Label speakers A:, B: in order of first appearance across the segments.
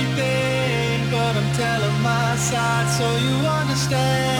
A: everything, but I'm telling my side so you understand.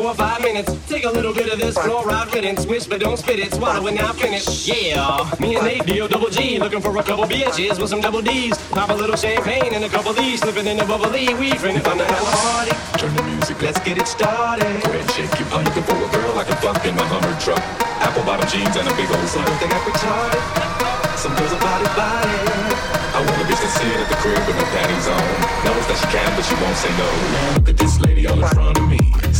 B: four or five minutes. Take a little bit of this fluoride riddance. Wish but don't spit it. Swallow it now, finish. Yeah. Me and Nate, D-O double G. Looking for a couple bitches with some double D's. Pop a little champagne and a couple D's. Slipping in the bubbly. We finna fun to have a party.
C: Turn the music. Let's
B: get it started.
C: Go ahead, shake your butt. Looking for a girl like a fuck in my Hummer truck. Apple bottom jeans and a big old slut.
B: They got retarded. Some girls are body body.
C: I want a bitch to sit at the crib with no panties on. Knows that she can, but she won't say no. Look at this lady all in front of me.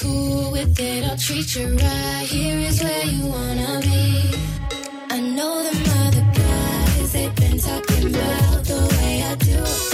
B: cool with it, I'll treat you right.
D: Here is where you wanna be. I know the other guys, they've been talking about the way I do.